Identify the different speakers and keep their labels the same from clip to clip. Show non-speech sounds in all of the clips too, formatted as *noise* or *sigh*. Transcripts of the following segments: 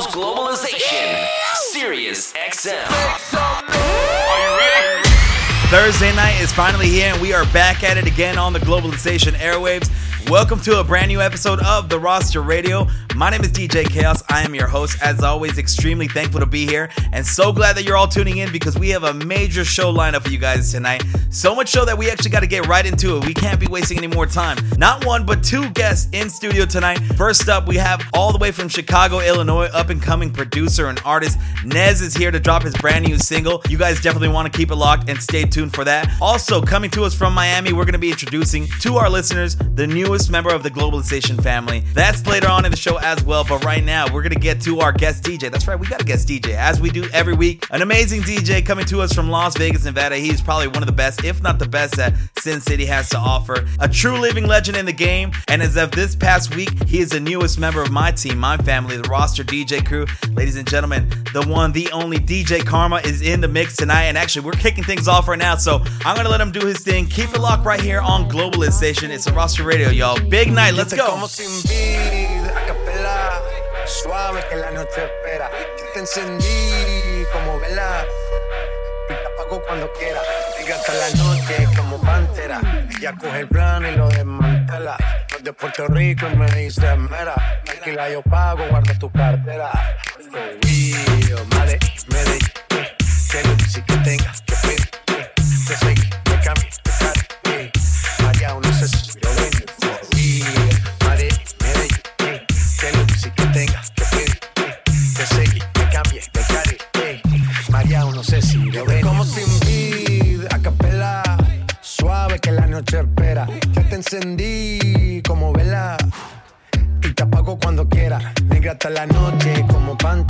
Speaker 1: knows globalization. Sirius XM.
Speaker 2: Thursday night is finally here, and we are back at it again on the Globalization airwaves. Welcome to a brand new episode of the Roster Radio. My name is DJ Chaos. I am your host. As always, extremely thankful to be here and so glad that you're all tuning in because we have a major show lineup for you guys tonight. So much so that we actually got to get right into it. We can't be wasting any more time. Not one, but two guests in studio tonight. First up, we have all the way from Chicago, Illinois, up and coming producer and artist Nez is here to drop his brand new single. You guys definitely want to keep it locked and stay tuned for that. Also, coming to us from Miami, we're going to be introducing to our listeners the newest member of the Globalization family. That's later on in the show as well. But right now, we're going to get to our guest DJ. That's right, we got a guest DJ, as we do every week. An amazing DJ coming to us from Las Vegas, Nevada. He's probably one of the best, if not the best, that Sin City has to offer. A true living legend in the game. And as of this past week, he is the newest member of my team, my family, the roster DJ crew. Ladies and gentlemen, the one, the only DJ Karma is in the mix tonight. And actually, we're kicking things off right now. So I'm going to let him do his thing. Keep it locked right here on Globalization. It's a roster radio, y'all. Big night. Let's go.
Speaker 3: Como sin vida, a capela, suave que la noche espera. Yo te encendí como vela y te apago cuando quiera. Llega hasta la noche como pantera. Ella coge el plano y lo desmantela. No es de Puerto Rico y me dice mera. Tranquila, yo pago, guarda tu cartera. Madre, Medellín. Que que tenga que pedir. Te seguí, te cambié, te cargué. María, no sé si sí que pedir. Te seguí, te cambié, te cargué. María, no sé si lo ven. Como sin vida, a capela. Suave que la noche espera. Ya te encendí como vela y te apago cuando quiera. Negra hasta la noche como pantera.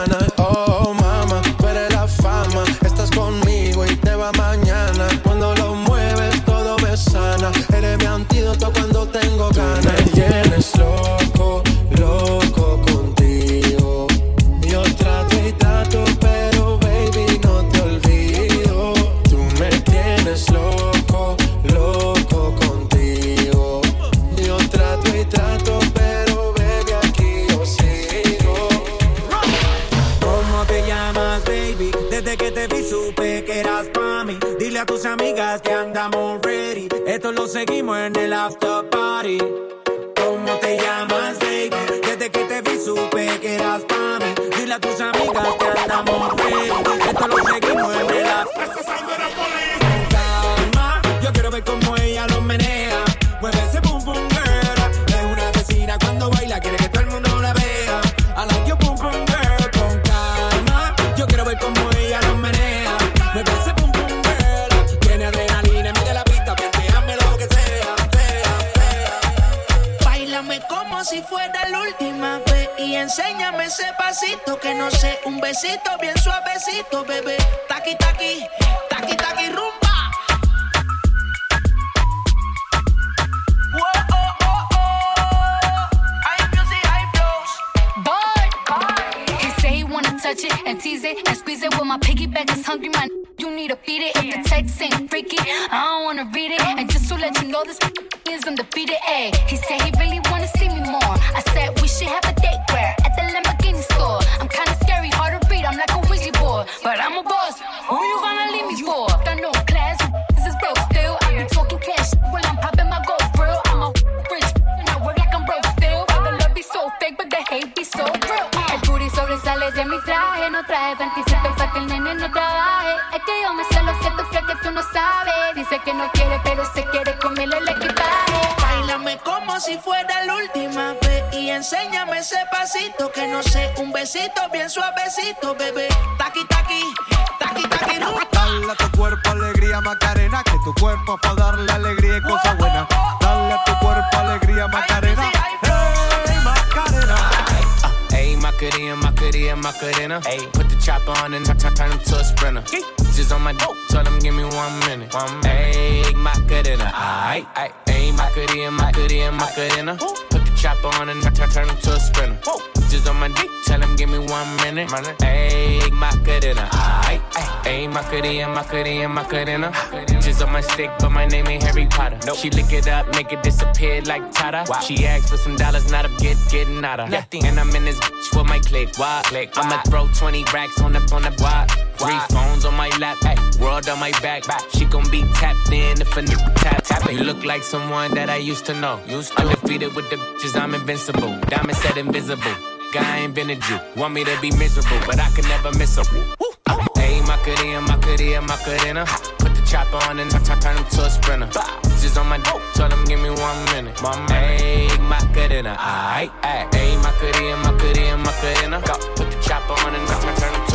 Speaker 3: Baby?
Speaker 4: Desde que te vi supe que eras pa' mí. Dile a tus amigas que andamos ready. Esto lo seguimos en el after party. ¿Cómo te llamas, baby? Desde que te vi supe que eras pa' mí. Dile a tus amigas que andamos ready. Esto lo seguimos en el after Con
Speaker 5: enséñame ese pasito que no sé, un besito bien suavecito, bebé. Taqui taqui, taqui taqui rumba.
Speaker 6: Touch it and tease it and squeeze it. When my piggyback is hungry, man, you need to feed it. If the text ain't freaky, I don't wanna read it. And just to let you know, this *laughs* is undefeated. Ayy, he said he really wanna see me more. I said we should have square at the Lamborghini store. I'm kinda scary, hard to read, I'm like a wizard boy. But I'm a boss, who you gonna leave me for? Got no class, this is broke still. I be talking cash when I'm popping my gold grill. I'm a rich, and I work like I'm broke still. All the love be so fake, but the hate be so real. El booty sobresale de mi traje, no 27 que el nene no trabaje. Es que yo me sé lo que tú no sabes. Dice que no quiere, pero se quiere comerle
Speaker 7: Como si fuera la última vez y enséñame ese pasito que no sé, un besito bien suavecito, bebé. Taqui taqui, taqui taqui.
Speaker 4: Dale a tu cuerpo alegría Macarena, que tu cuerpo para darle alegría y cosas buenas. Dale a tu cuerpo alegría Macarena. Macarena,
Speaker 8: Macarena, Macarena. Ayy, put the chopper on and turn, him to a sprinter. Just on my dope, tell him give me one minute. One minute. Ayy, Macarena, aight, aight. Ayy, Macarena, Macarena, Macarena. Put the chopper on and turn, turn him to a sprinter. Just on my dick, tell him give me one minute. Ayy, Macarena. Ayy, Macarena, Macarena, Macarena. Just on my stick, but my name ain't Harry Potter. She lick it up, make it disappear like Tata. She asked for some dollars, not a get getting out of. Nothing. And I'm in this bitch for my click. Why? click. I'ma throw 20 racks on the on the why? Three phones on my lap, ay, world on my back. She gon' be tapped in if a nigga tap tap. You look like someone that I used to know. Used to. Undefeated with the bitches, I'm invincible. Diamond said invisible. Guy invented you. Want me to be miserable, but I can never miss a. her. Ayy, Macarena, Macarena, Macarena. Put the chopper on and turn, turn him to a sprinter. Just on my dope, tell him give me one minute. My ayy, Macarena, aight, aight. Ayy, Macarena, Macarena, Macarena. Go. Put the chopper on and turn, turn him to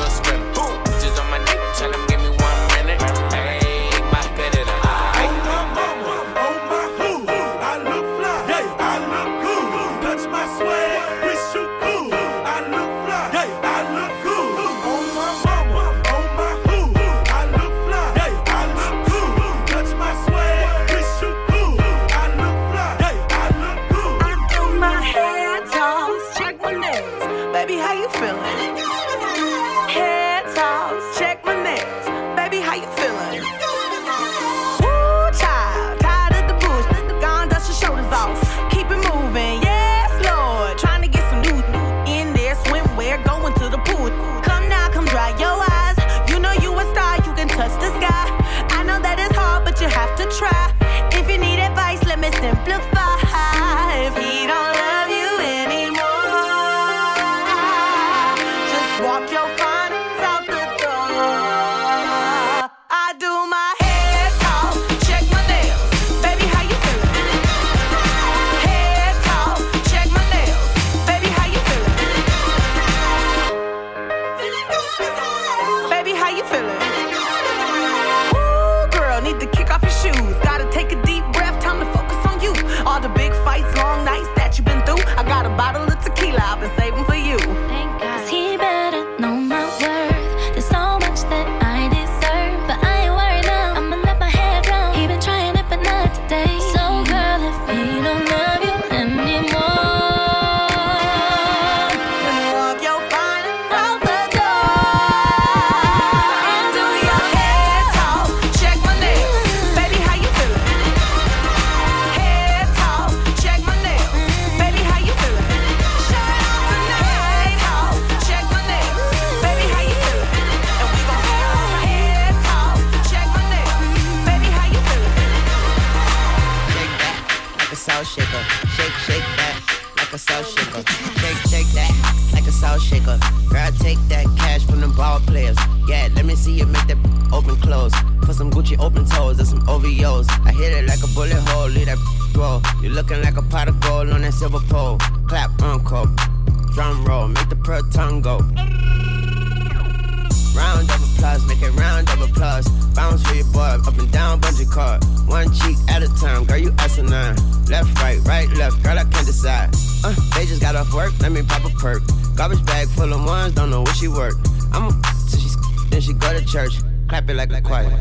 Speaker 9: Bag of ones, don't know where she work. I'm a so she then she go to church. Clap it like a choir. Shake,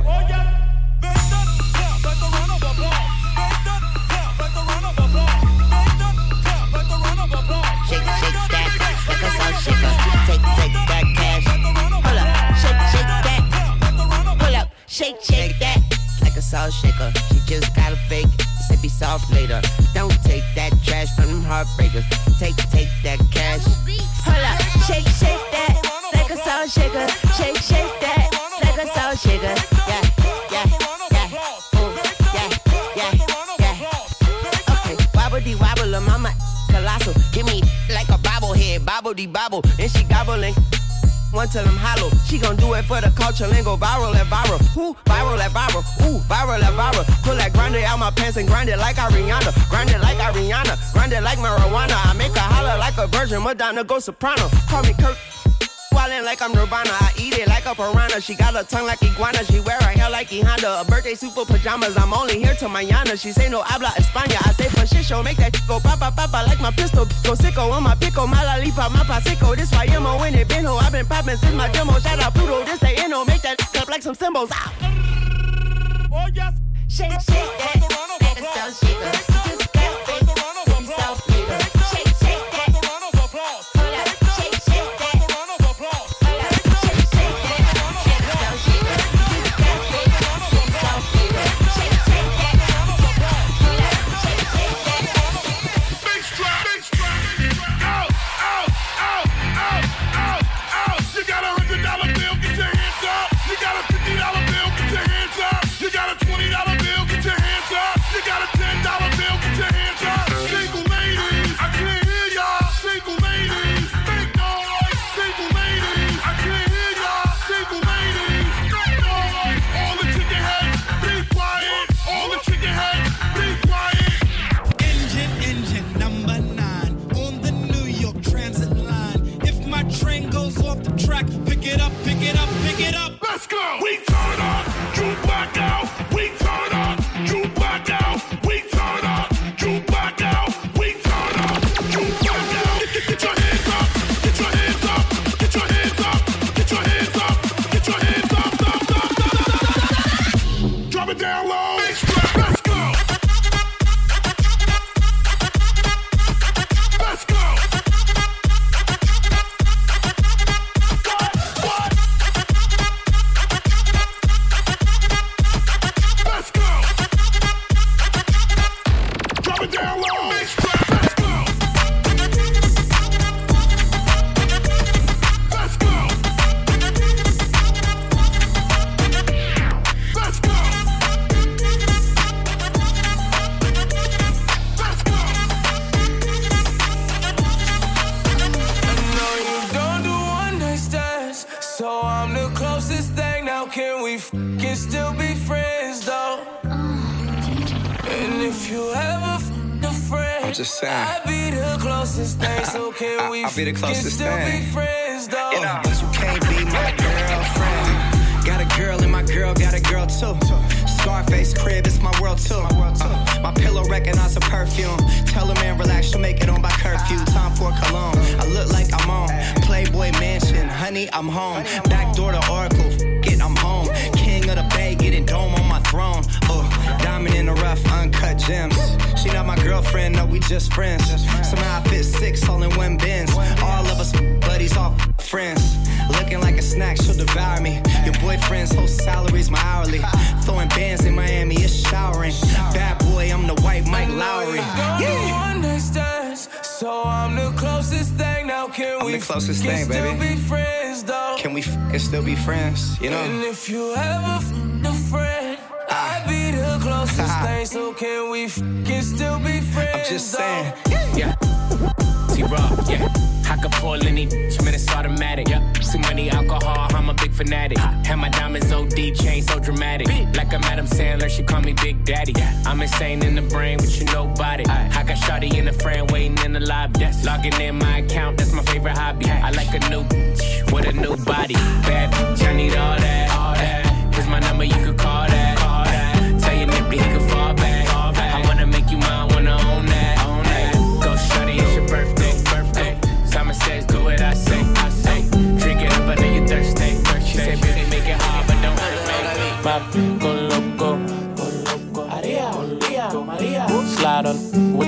Speaker 9: that like a salt shaker. Take, take that cash. Hold up, shake, shake that. Pull up, shake, shake that like a salt shaker. She just got a fake. Say be soft later. Don't take that trash from them heartbreakers. Take, take that cash. Hold up, shake, shake that like a salt shaker. Shake, shake that like a salt shaker. Yeah, yeah, yeah. Yeah, yeah, yeah. Okay, wobble dee wobble, mama colossal. Give me like a bobblehead, bobble dee bobble. And she gobbling.
Speaker 10: One till I'm hollow. She gon' do it for the culture, then go viral at viral. Who viral at viral? Ooh, viral at viral. Pull that grande out my pants and grind it like Ariana. Grind it like Ariana. Grind it like marijuana. I make her holler like a virgin. Madonna go soprano. Call me Kurt. Wildin' like I'm Nirvana. I eat it like a piranha. She got a tongue like iguana. She wear her hair like Honda. A birthday super pajamas. I'm only here till mañana. She say no habla España. I say for shit show. Make that go papa papa like my pistol. Go sicko on my pico. My lollipop, my pasico. This why I'm when it been ho. I've been poppin' since my demo. Shout out Pluto. This they inno. Make that up like some symbols. Ah.
Speaker 11: Oh, yes.
Speaker 10: Shake, shake that. Make it so shaker. Just that
Speaker 12: gems. She not my girlfriend, no, we just friends. Somehow I fit six all in one bins. All of us buddies, all friends. Looking like a snack, she'll devour me. Your boyfriend's whole salary's my hourly. Throwing bands in Miami, it's showering. Bad boy, I'm the white Mike Lowrey.
Speaker 13: Don't do one night stands, so I'm the closest thing. Now can
Speaker 12: I'm
Speaker 13: we
Speaker 12: the closest thing,
Speaker 13: still
Speaker 12: baby.
Speaker 13: be friends though?
Speaker 12: Can we f- still be friends? You
Speaker 13: And
Speaker 12: know?
Speaker 13: if you ever f- thing. So can we f- can still be friends?
Speaker 12: I'm just
Speaker 13: though?
Speaker 12: saying.
Speaker 8: Yeah. T-Raw, yeah. I could pull any bitch, man, it's automatic. Yeah. Too many alcohol, I'm a big fanatic. Have my diamonds OD, chain so dramatic. Like I'm Adam Sandler, she call me Big Daddy. I'm insane in the brain, but you nobody. I got Shawty in the frame, waiting in the lobby. Logging in my account, that's my favorite hobby. I like a new bitch with a new body. Bad bitch, I need all that. All that. Here's my number, you could. Call that.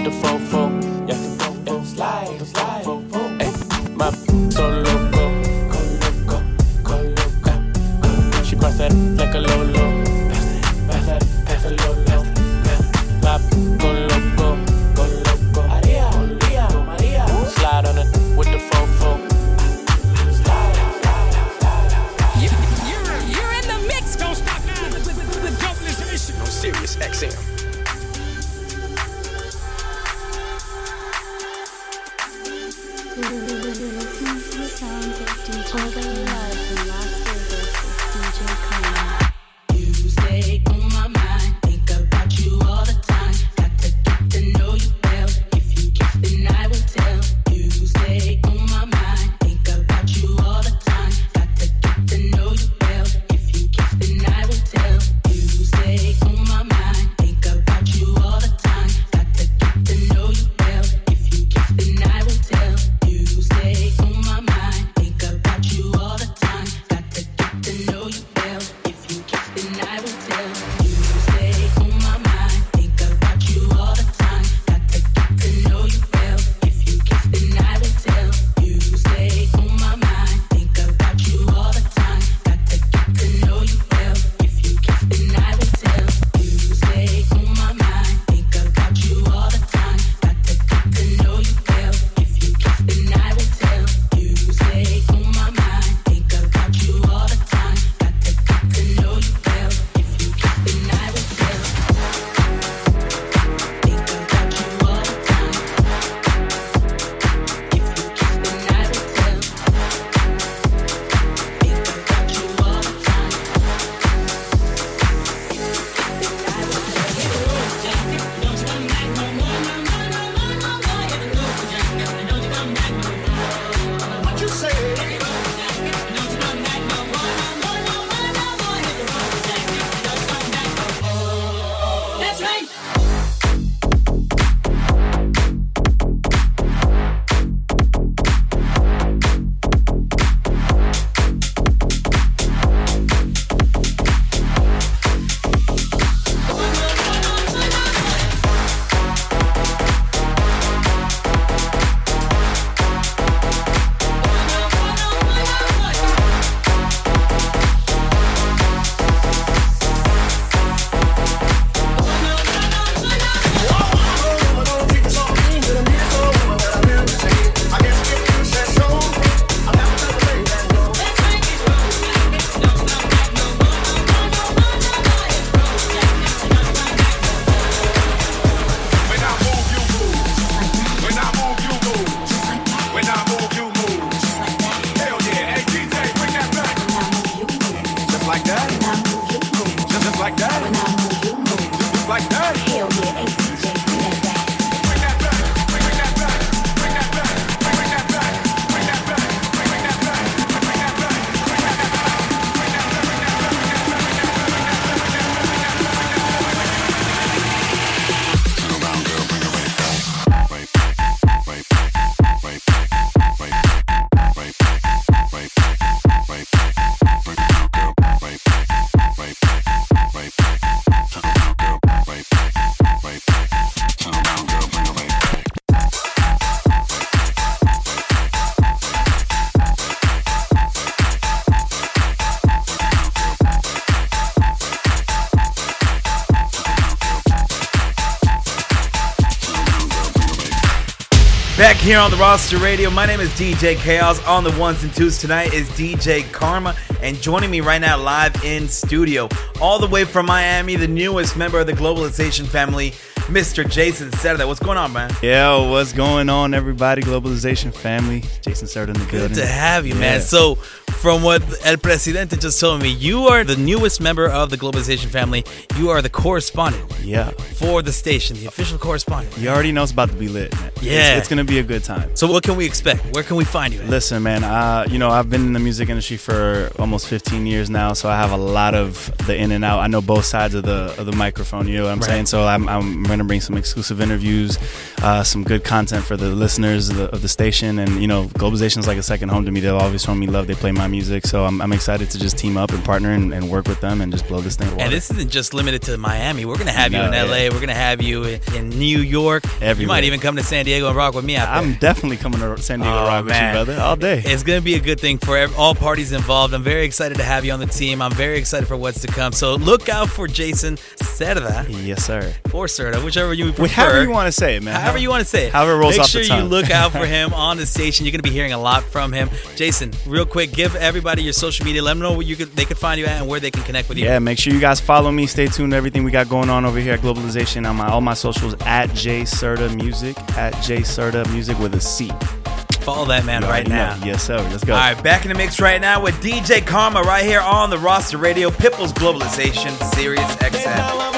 Speaker 8: The fofo.
Speaker 14: You
Speaker 2: here on the roster radio, my name is DJ Chaos. On the ones and twos tonight is DJ Karma, and joining me right now live in studio, all the way from Miami, the newest member of the Globalization family, Mr. Jason Saturday. What's going on, man?
Speaker 13: Yo, what's going on, everybody? Globalization family. Jason started in the
Speaker 2: Good to have you,
Speaker 13: Yeah.
Speaker 2: man. So, from what El Presidente just told me, you are the newest member of the Globalization family. You are the correspondent
Speaker 13: Yeah.
Speaker 2: for the station, the official correspondent.
Speaker 13: You already know it's about to be lit. Man. It's-
Speaker 2: Yeah.
Speaker 13: It's, going to be a good time.
Speaker 2: So, what can we expect? Where can we find you? At?
Speaker 13: Listen, man, uh, you know, I've been in the music industry for almost 15 years now, so I have a lot of the in and out. I know both sides of the of the microphone, you know what I'm
Speaker 2: Right.
Speaker 13: saying? So I'm, I'm going to bring some exclusive interviews, uh, some good content for the listeners of the, of the station. And, you know, Globalization is like a second home to me. They've always shown me love. They play my music. So I'm, I'm excited to just team up and partner and, and work with them and just blow this thing water.
Speaker 2: And this isn't just limited to Miami. We're going to have you in LA.
Speaker 13: yeah.
Speaker 2: We're going to have you in, New York. You might even come to San Diego and rock with me.
Speaker 13: I'm definitely coming to San Diego
Speaker 2: Oh,
Speaker 13: Rock with you,
Speaker 2: man.
Speaker 13: brother, all day.
Speaker 2: It's going to be a good thing for all parties involved. I'm very excited to have you on the team. I'm very excited for what's to come. So look out for Jason Cerda
Speaker 13: Yes, sir.
Speaker 2: or Cerda, whichever you prefer.
Speaker 13: However you want to say it, man.
Speaker 2: However you want to say it.
Speaker 13: However it rolls
Speaker 2: Make
Speaker 13: off
Speaker 2: sure
Speaker 13: the
Speaker 2: you look out for *laughs* him on the station. You're going to be hearing a lot from him. Jason, real quick, give everybody your social media. Let them know where you could, they could find you at and where they can connect with you.
Speaker 13: Yeah, make sure you guys follow me. Stay tuned. Everything we got going on over here at Globalization on my all my socials at J Cerda Music at J Cerda Music with a C.
Speaker 3: Follow that man right now.
Speaker 13: Know. Yes, sir. Let's go.
Speaker 3: All right, back in the mix right now with DJ Karma right here on the roster radio, Pipples Globalization, Sirius XM.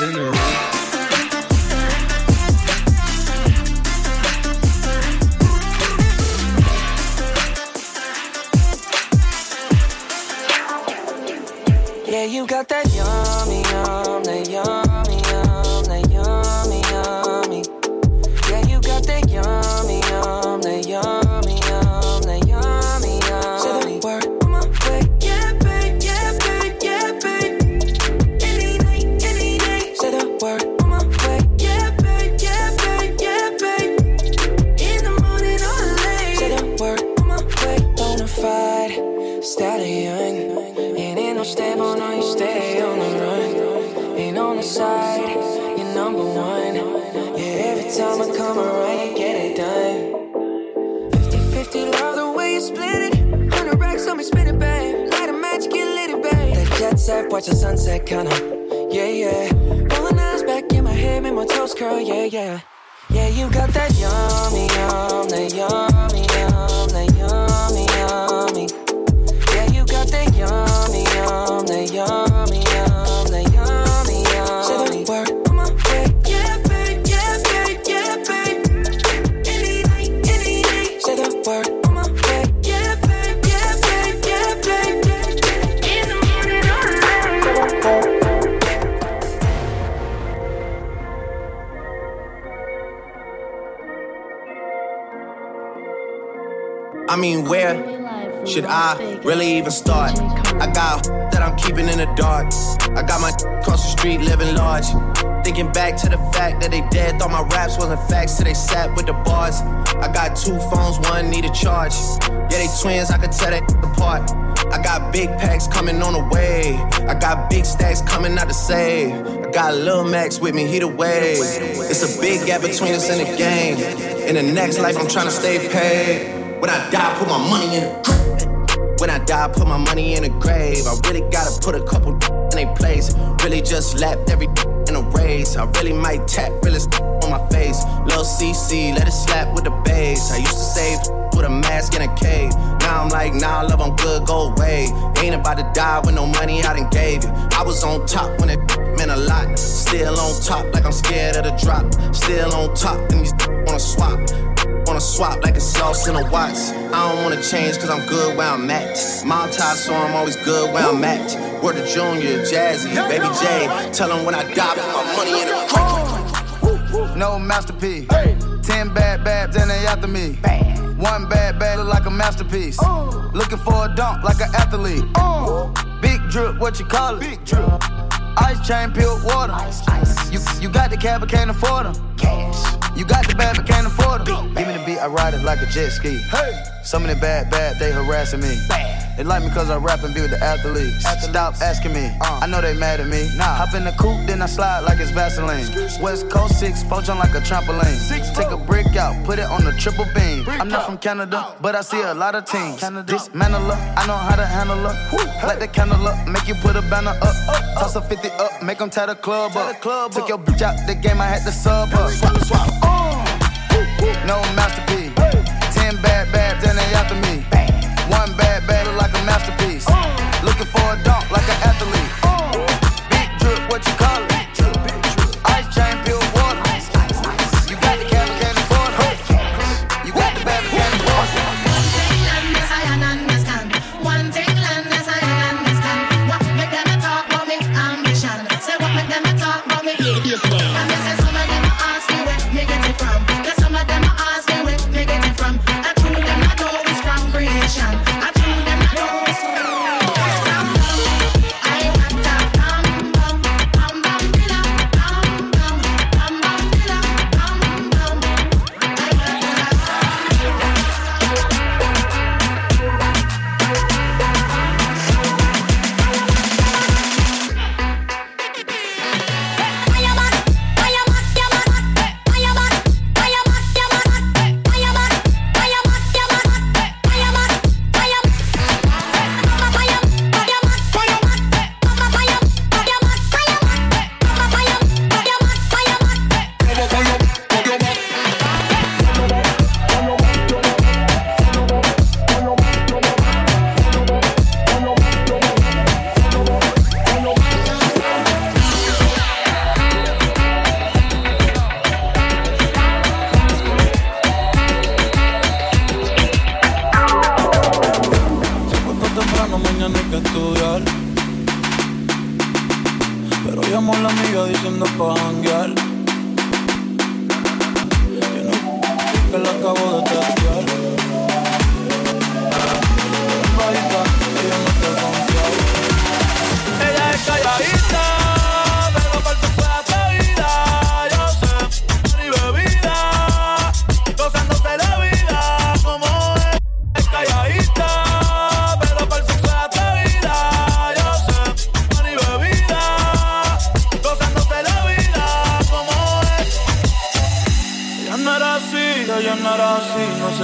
Speaker 15: in the
Speaker 16: room.
Speaker 12: Twins, I could tell that apart. I got big packs coming on the way. I got big stacks coming out to save. I got Lil Max with me, he the wave. It's a big gap between us and the game. In the next life, I'm trying to stay paid. When I die, put my money in the When I die, put my money in the grave. I really gotta put a couple in a place. Really just lapped every in a race. I really might tap my face. Lil CC, let it slap with the bass. I used to save with a mask in a cave. Now I'm like, nah, love, I'm good, go away. Ain't about to die with no money I done gave you. I was on top when it meant a lot. Still on top, like I'm scared of the drop. Still on top, and these *laughs* wanna swap. Wanna swap like a sauce in a watts. I don't wanna change cause I'm good where I'm at. Mob tie, so I'm always good where I'm at. Word to Junior, Jazzy, Baby J. Tell them when I die, put my money in the
Speaker 17: No masterpiece. Ten bad babs and they after me. One bad bad look like a masterpiece. Oh. Looking for a dunk like an athlete. Oh. Big drip, what you call it? Big drip. Ice chain, pure water. You, you got the cab, but can't afford them. Cash. You got the bad, but can't afford them. Give me the beat, I ride it like a jet ski. Hey. Some of the bad, bad, they harassing me. They like me cause I rap and be with the athletes. Stop asking me, I know they mad at me. Hop in the coupe, then I slide like it's Vaseline. West Coast 6, four jump like a trampoline. Six, Take a brick out, put it on the triple beam. I'm not from Canada, but I see a lot of teams. Dismantle her, I know how to handle her. Light the candle up, make you put a banner up. Toss a 50 up, make them tie the club up. Took your bitch out the game, I had to sub up. Swap, swap. No masterpiece. After me. One bad look like a masterpiece. Looking for a dunk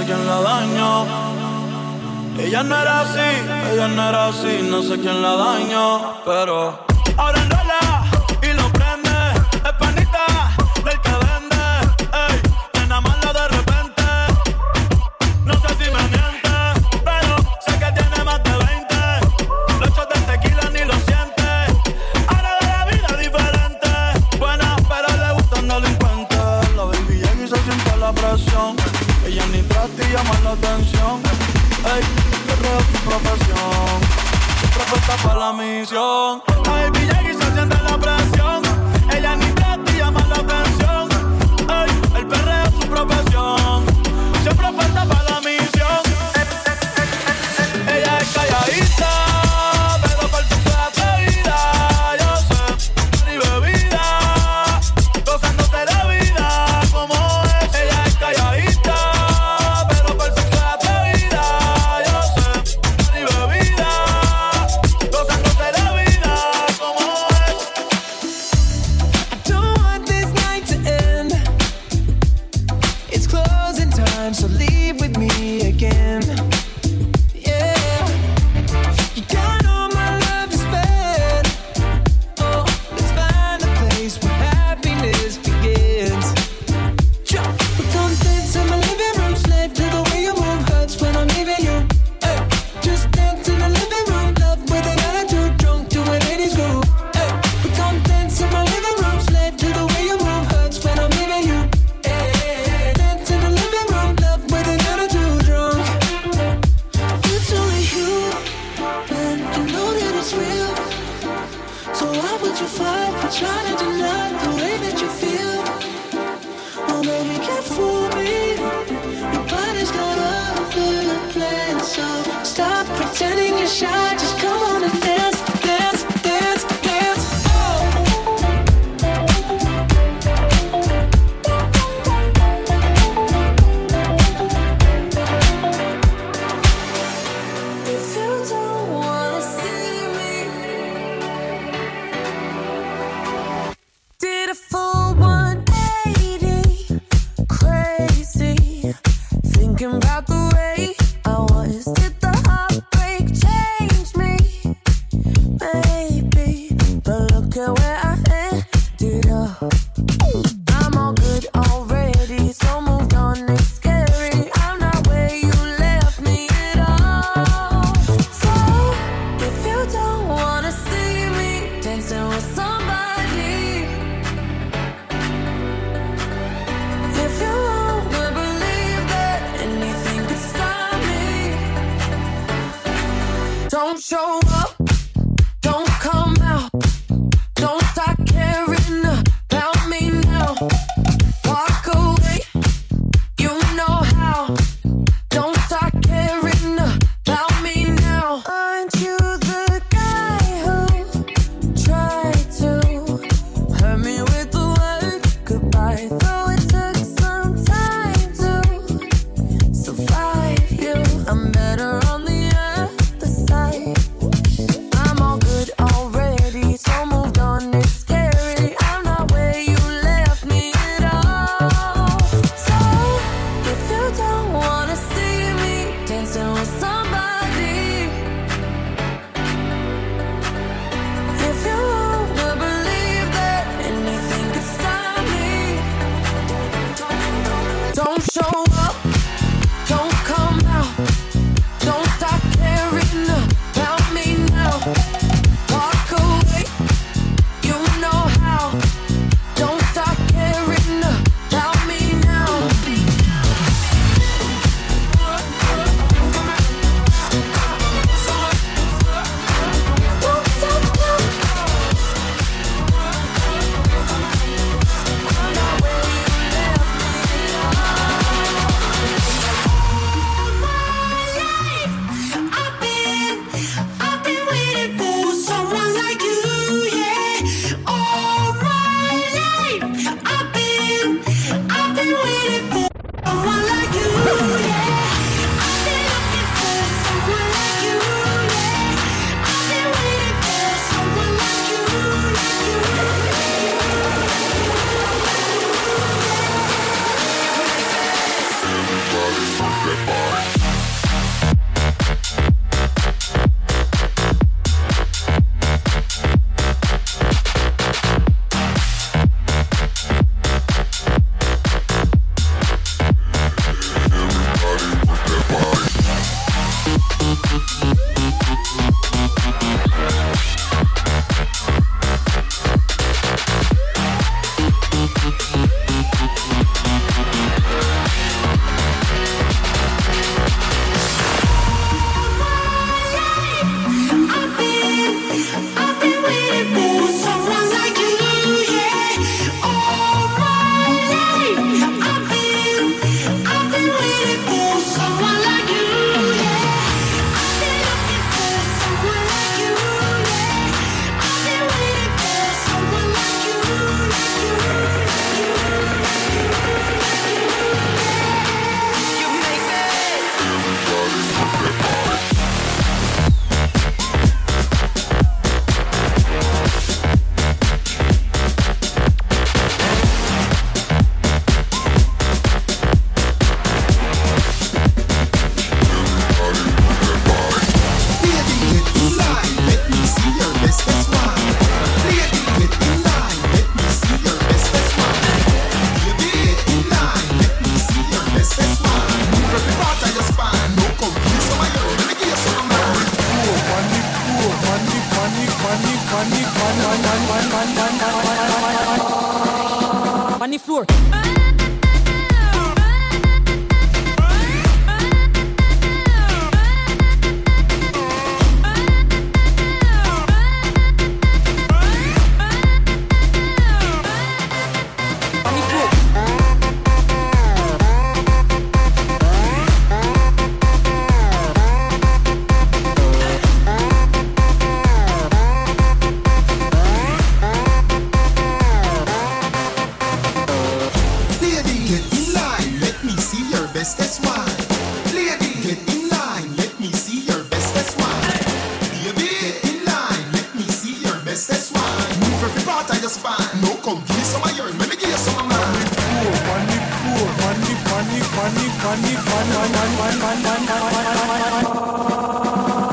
Speaker 3: sé
Speaker 18: quién la dañó. Ella no era así, ella no era así, no sé quién la dañó, pero ahora no
Speaker 4: Young.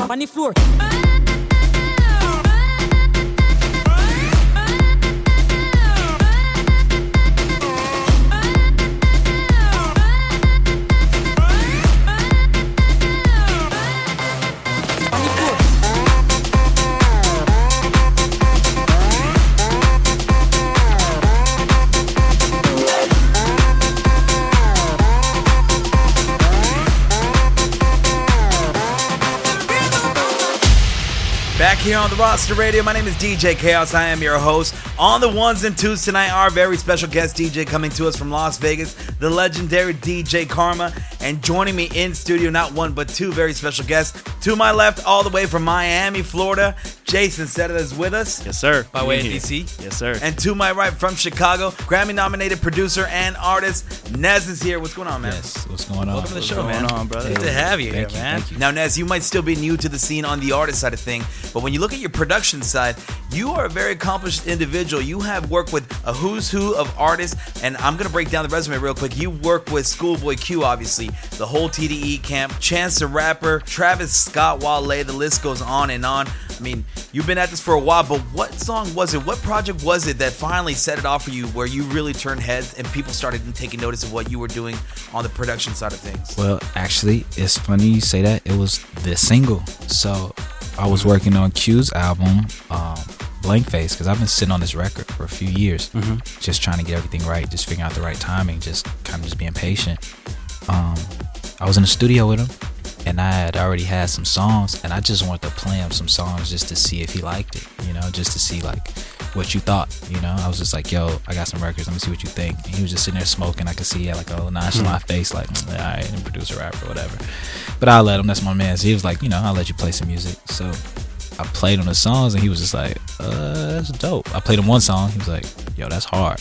Speaker 4: Money floor.
Speaker 2: Here on the roster radio, my name is DJ Chaos. I am your host. On the ones and twos tonight, our very special guest DJ coming to us from Las Vegas, the legendary DJ Karma. And joining me in studio, not one but two very special guests. To my left, all the way from Miami, Florida, Jason Cerda is with us.
Speaker 13: Yes, sir.
Speaker 2: By way of DC.
Speaker 13: Yes, sir.
Speaker 2: And to my right from Chicago, Grammy nominated producer and artist, Nez is here. What's going on, man?
Speaker 19: Yes, what's going on?
Speaker 2: Welcome to the
Speaker 19: What's
Speaker 2: show,
Speaker 19: going
Speaker 2: man.
Speaker 19: on, brother?
Speaker 2: Good to have you
Speaker 19: Thank
Speaker 2: here,
Speaker 19: you,
Speaker 2: man.
Speaker 19: thank you.
Speaker 2: Now, Nez, you might still be new to the scene on the artist side of thing, but when you look at your production side, you are a very accomplished individual. You have worked with a who's who of artists, and I'm gonna break down the resume real quick. You work with Schoolboy Q, obviously, the whole TDE camp, Chance the Rapper, Travis Scott, Wale. The list goes on and on. I mean, you've been at this for a while, but what song was it? What project was it that finally set it off for you, where you really turned heads and people started taking notice of what you were doing on the production side of things?
Speaker 19: Well, actually, it's funny you say that. It was this single. So I was working on Q's album, um, Blank Face, because I've been sitting on this record for a few years,
Speaker 13: Mhm.
Speaker 19: just trying to get everything right, just figuring out the right timing, just kind of just being patient. Um, I was in the studio with him, and I had already had some songs, and I just wanted to play him some songs just to see if he liked it, you know, just to see like what you thought, you know. I was just like, "Yo, I got some records. Let me see what you think." And he was just sitting there smoking. I could see he had like a little nonchalant face, like, "Mm, "All right, I'm a producer, rapper, whatever." But I let him. That's my man. So he was like, "You know, I'll let you play some music." So I played him the songs, and he was just like, "Uh, that's dope." I played him one song. He was like, "Yo, that's hard."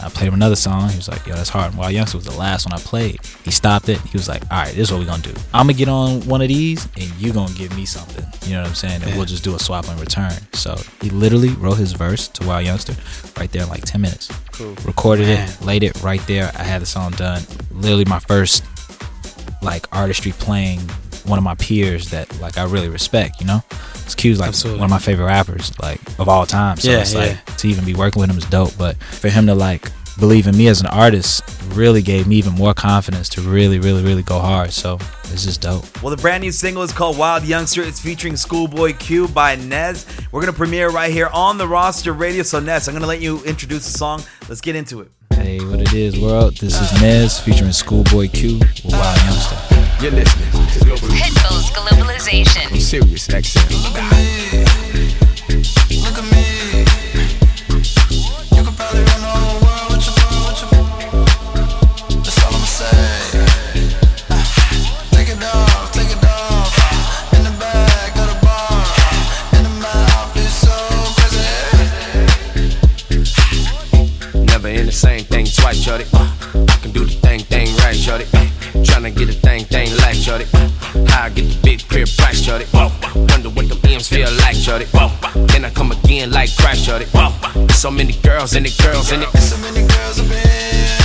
Speaker 19: I played him another song. He was like, "Yo, that's hard." And Wild Youngster was the last one I played. He stopped it. He was like, "All right, this is what we're gonna do. I'm gonna get on one of these, and you gonna give me something. You know what I'm saying? And
Speaker 13: Yeah.
Speaker 19: we'll just do a swap and return." So he literally wrote his verse to Wild Youngster right there in like 10 minutes.
Speaker 13: Cool.
Speaker 19: Recorded
Speaker 13: Man.
Speaker 19: it, laid it right there. I had the song done. Literally my first like artistry playing one of my peers that like I really respect, you know? It's Q's like
Speaker 13: Absolutely.
Speaker 19: one of my favorite rappers, like of all time. So
Speaker 13: Yeah,
Speaker 19: it's
Speaker 13: yeah.
Speaker 19: like to even be working with him is dope. But for him to like believe in me as an artist really gave me even more confidence to really, really, really go hard. So it's just dope.
Speaker 2: Well, the brand new single is called Wild Youngster. It's featuring Schoolboy Q by Nez. We're going to premiere right here on the roster radio. So, Nez, I'm going to let you introduce the song. Let's get into it.
Speaker 19: Hey, what it is, world? This is Nez featuring Schoolboy Q with Wild Youngster.
Speaker 20: You're listening to Global
Speaker 21: Pitbull's Globalization.
Speaker 20: Sirius XM.
Speaker 22: That's all I'ma say. Uh, take it off, take it off. Uh, in the back of the bar, uh, in the mouth, it's so crazy.
Speaker 20: Never in the same thing twice, shorty. Uh, I can do the thing, thing right, shorty. Tryna get a thing, thing like, shorty. How I get the big crib price, shorty. Wonder what the M's feel like, shorty. Then I come again like Christ, shorty. So many girls in it, girls in it.
Speaker 22: So many girls in here,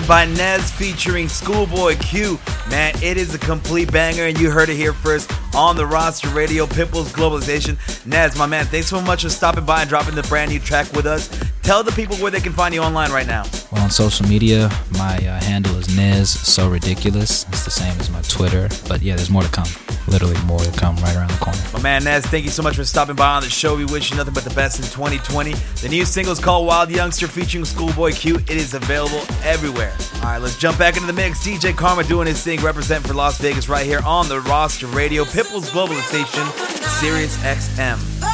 Speaker 2: By Nez featuring Schoolboy Q. Man, it is a complete banger, and you heard it here first on the roster radio, Pitbull's Globalization. Nez, my man, thanks so much for stopping by and dropping the brand new track with us. Tell the people where they can find you online right now.
Speaker 19: Well, on social media, my uh, handle is Nez So Ridiculous. It's the same as my Twitter. But yeah, there's more to come. Literally more to come right around
Speaker 2: man Nez, thank you so much for stopping by on the show. We wish you nothing but the best in 2020. The new single is called Wild Youngster featuring Schoolboy Q. It is available everywhere. All right, let's jump back into the mix. DJ Karma doing his thing, representing for Las Vegas right here on the roster radio, Pitbull's Globalization, Sirius XM.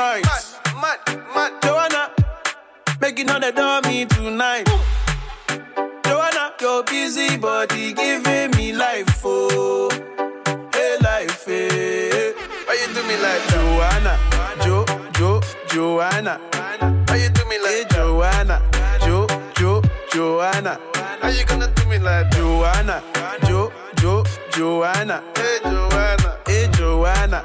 Speaker 23: tonight. Mad, mad, Joanna, making all the dummy tonight. Joanna, your busy body giving me life, oh, hey life, hey. Why you do me like Joanna, Jo, Jo, Joanna? Why you do me like hey, Joanna, Jo, Jo, Joanna? How you gonna do me like Joanna, Jo, Jo, Joanna? Hey Joanna, hey Joanna,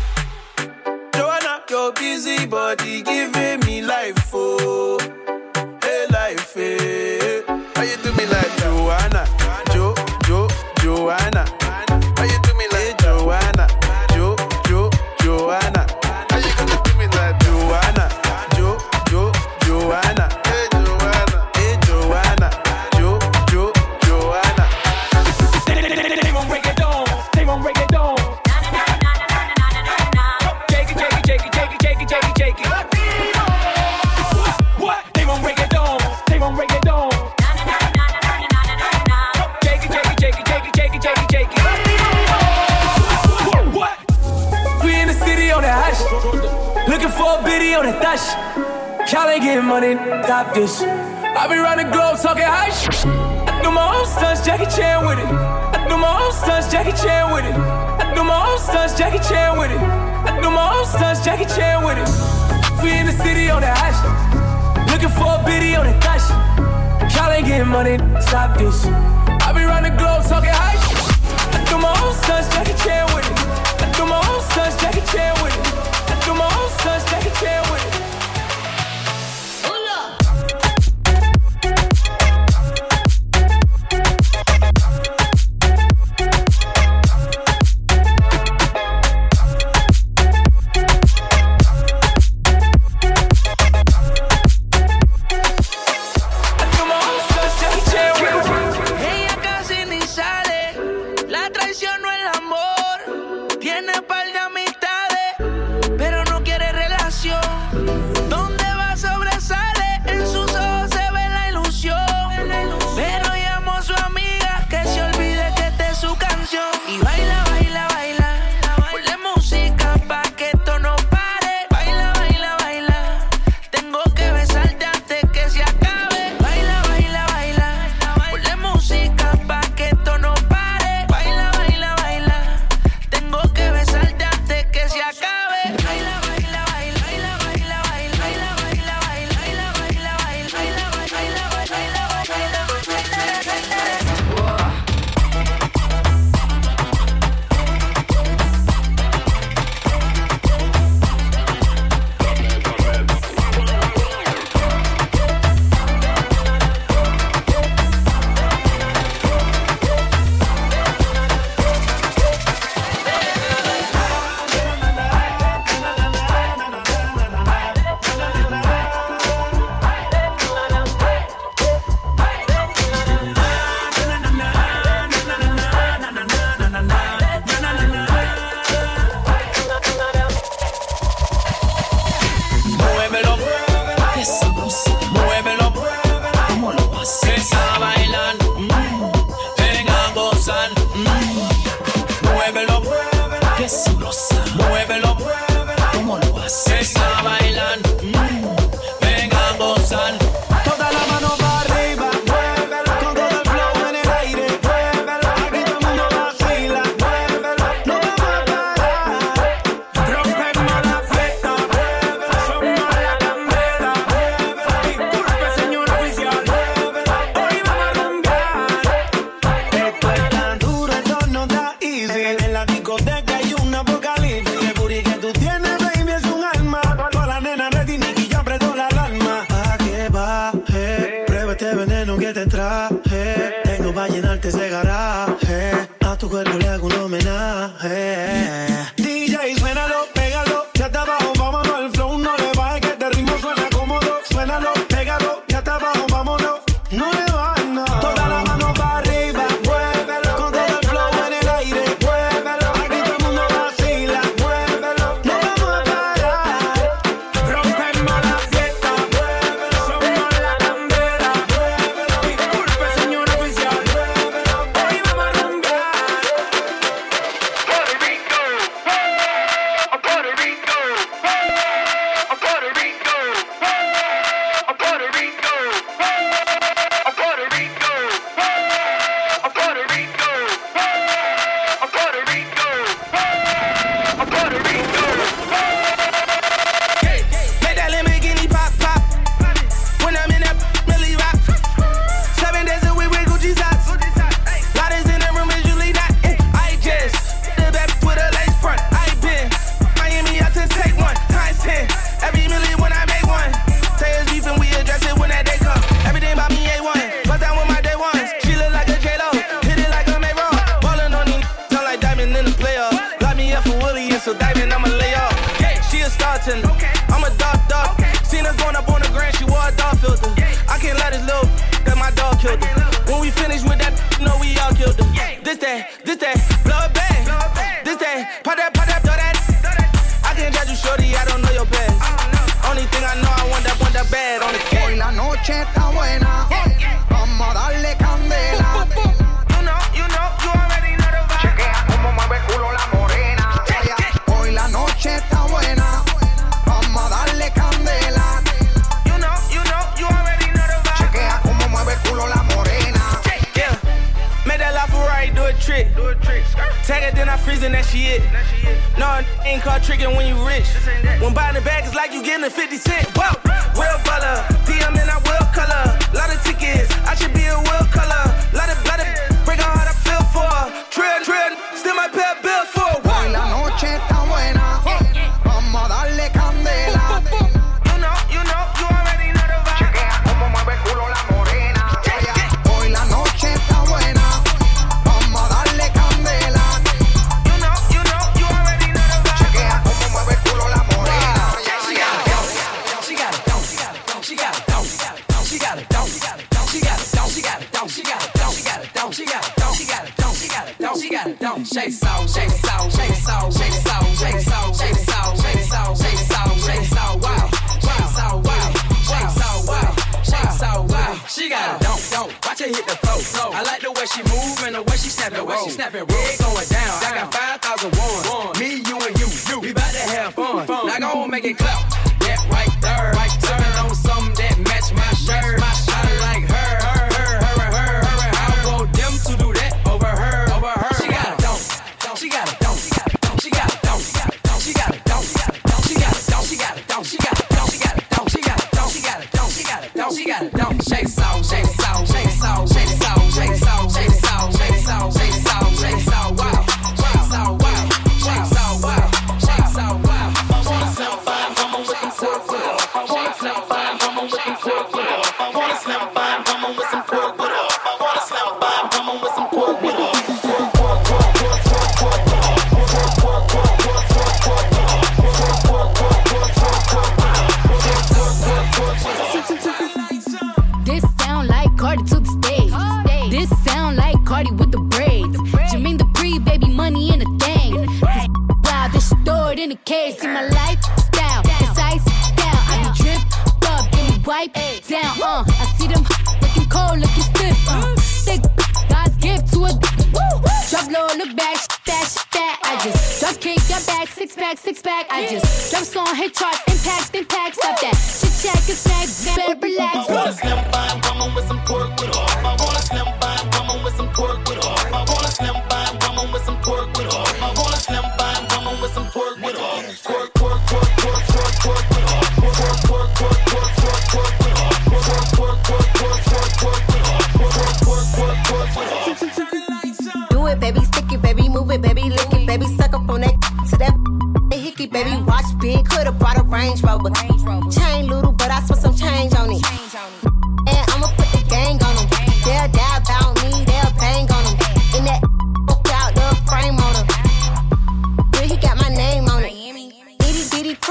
Speaker 23: Your busy body giving me life, oh. Hey, life, hey. How you do me like Joanna?
Speaker 7: cash. ain't getting money, Stop this. I be round the globe talking high. I do my own stunts, Jackie Chan with it. I do my own stunts, Jackie Chan with it. I do my own stunts, Jackie Chan with it. I do my own stunts, Jackie Chan with it. We in the city on the high. Looking for a biddy on the dash. Y'all ain't getting money, Stop this. I be round the globe talking high. I do my own stunts, Jackie Chan with it. I do my own stunts, Jackie Chan with it. I do my own stunts, Jackie Chan with it. sex.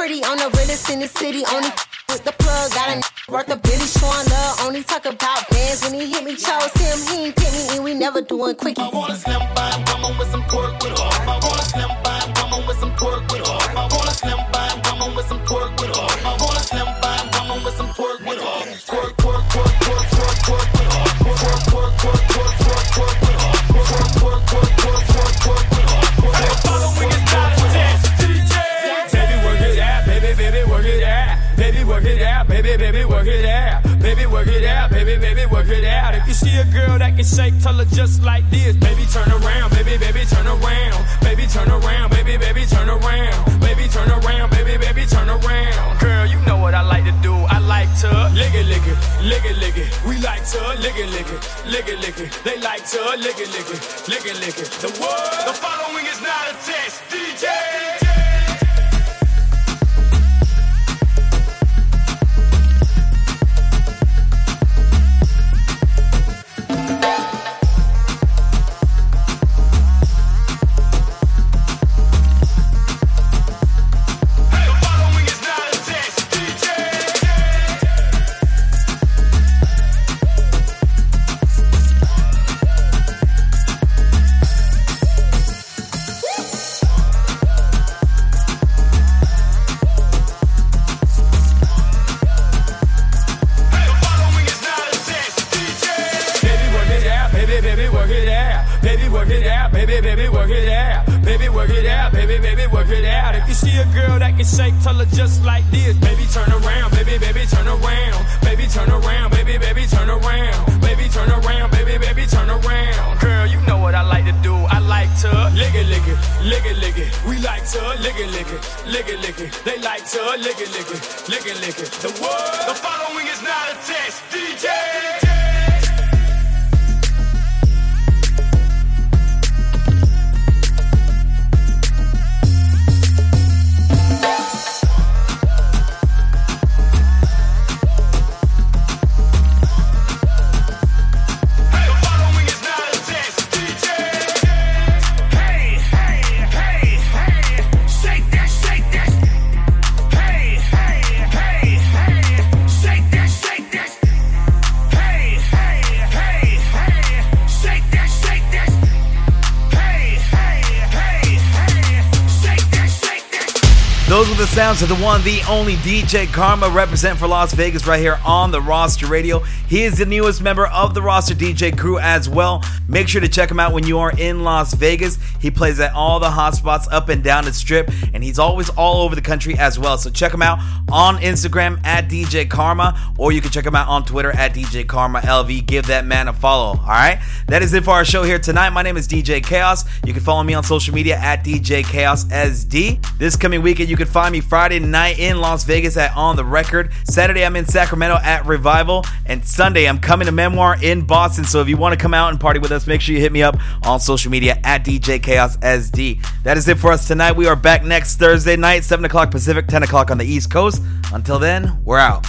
Speaker 7: pretty on the realest in the city. Only with the plug, got a worth a Billy showing love. Only talk about bands when he hit me, chose him. He ain't pick me, and we never doing quickie.
Speaker 13: I wanna slim by woman with some pork. with off. I wanna slim by woman with some pork. with off. I wanna slim by woman with some pork. with off. I wanna slim by woman with some pork. with off. pork, pork, pork, pork, pork, pork. with off. pork, pork, pork, pork. twerk. a girl that can shake, tell her just like this. Baby, turn around, baby, baby, turn around. Baby, turn around, baby, baby, turn around. Baby, turn around, baby, baby, turn around. Girl, you know what I like to do. I like to lick it, lick it, lick it, lick it. We like to lick it, lick it, lick it, lick it. They like to lick it, lick it, lick it, lick it. The word, the following is not a test. DJ.
Speaker 7: Lick it, lick it. We like to lick it, lick it, lick it, lick it. They like to lick it, lick it, lick it, lick it. The word. The following is not a test. DJ.
Speaker 2: Those were the sounds of the one, the only DJ Karma represent for Las Vegas right here on the Roster Radio. He is the newest member of the Roster DJ crew as well. Make sure to check him out when you are in Las Vegas. He plays at all the hot spots up and down the strip, and he's always all over the country as well. So check him out on Instagram at DJ Karma, or you can check him out on Twitter at DJ Karma LV. Give that man a follow. All right, that is it for our show here tonight. My name is DJ Chaos. You can follow me on social media at DJ Chaos SD. This coming weekend, you can find me Friday night in Las Vegas at On the Record. Saturday, I'm in Sacramento at Revival. And Sunday, I'm coming to Memoir in Boston. So if you want to come out and party with us, make sure you hit me up on social media at DJ Chaos SD. That is it for us tonight. We are back next Thursday night, 7 o'clock Pacific, 10 o'clock on the East Coast. Until then, we're out.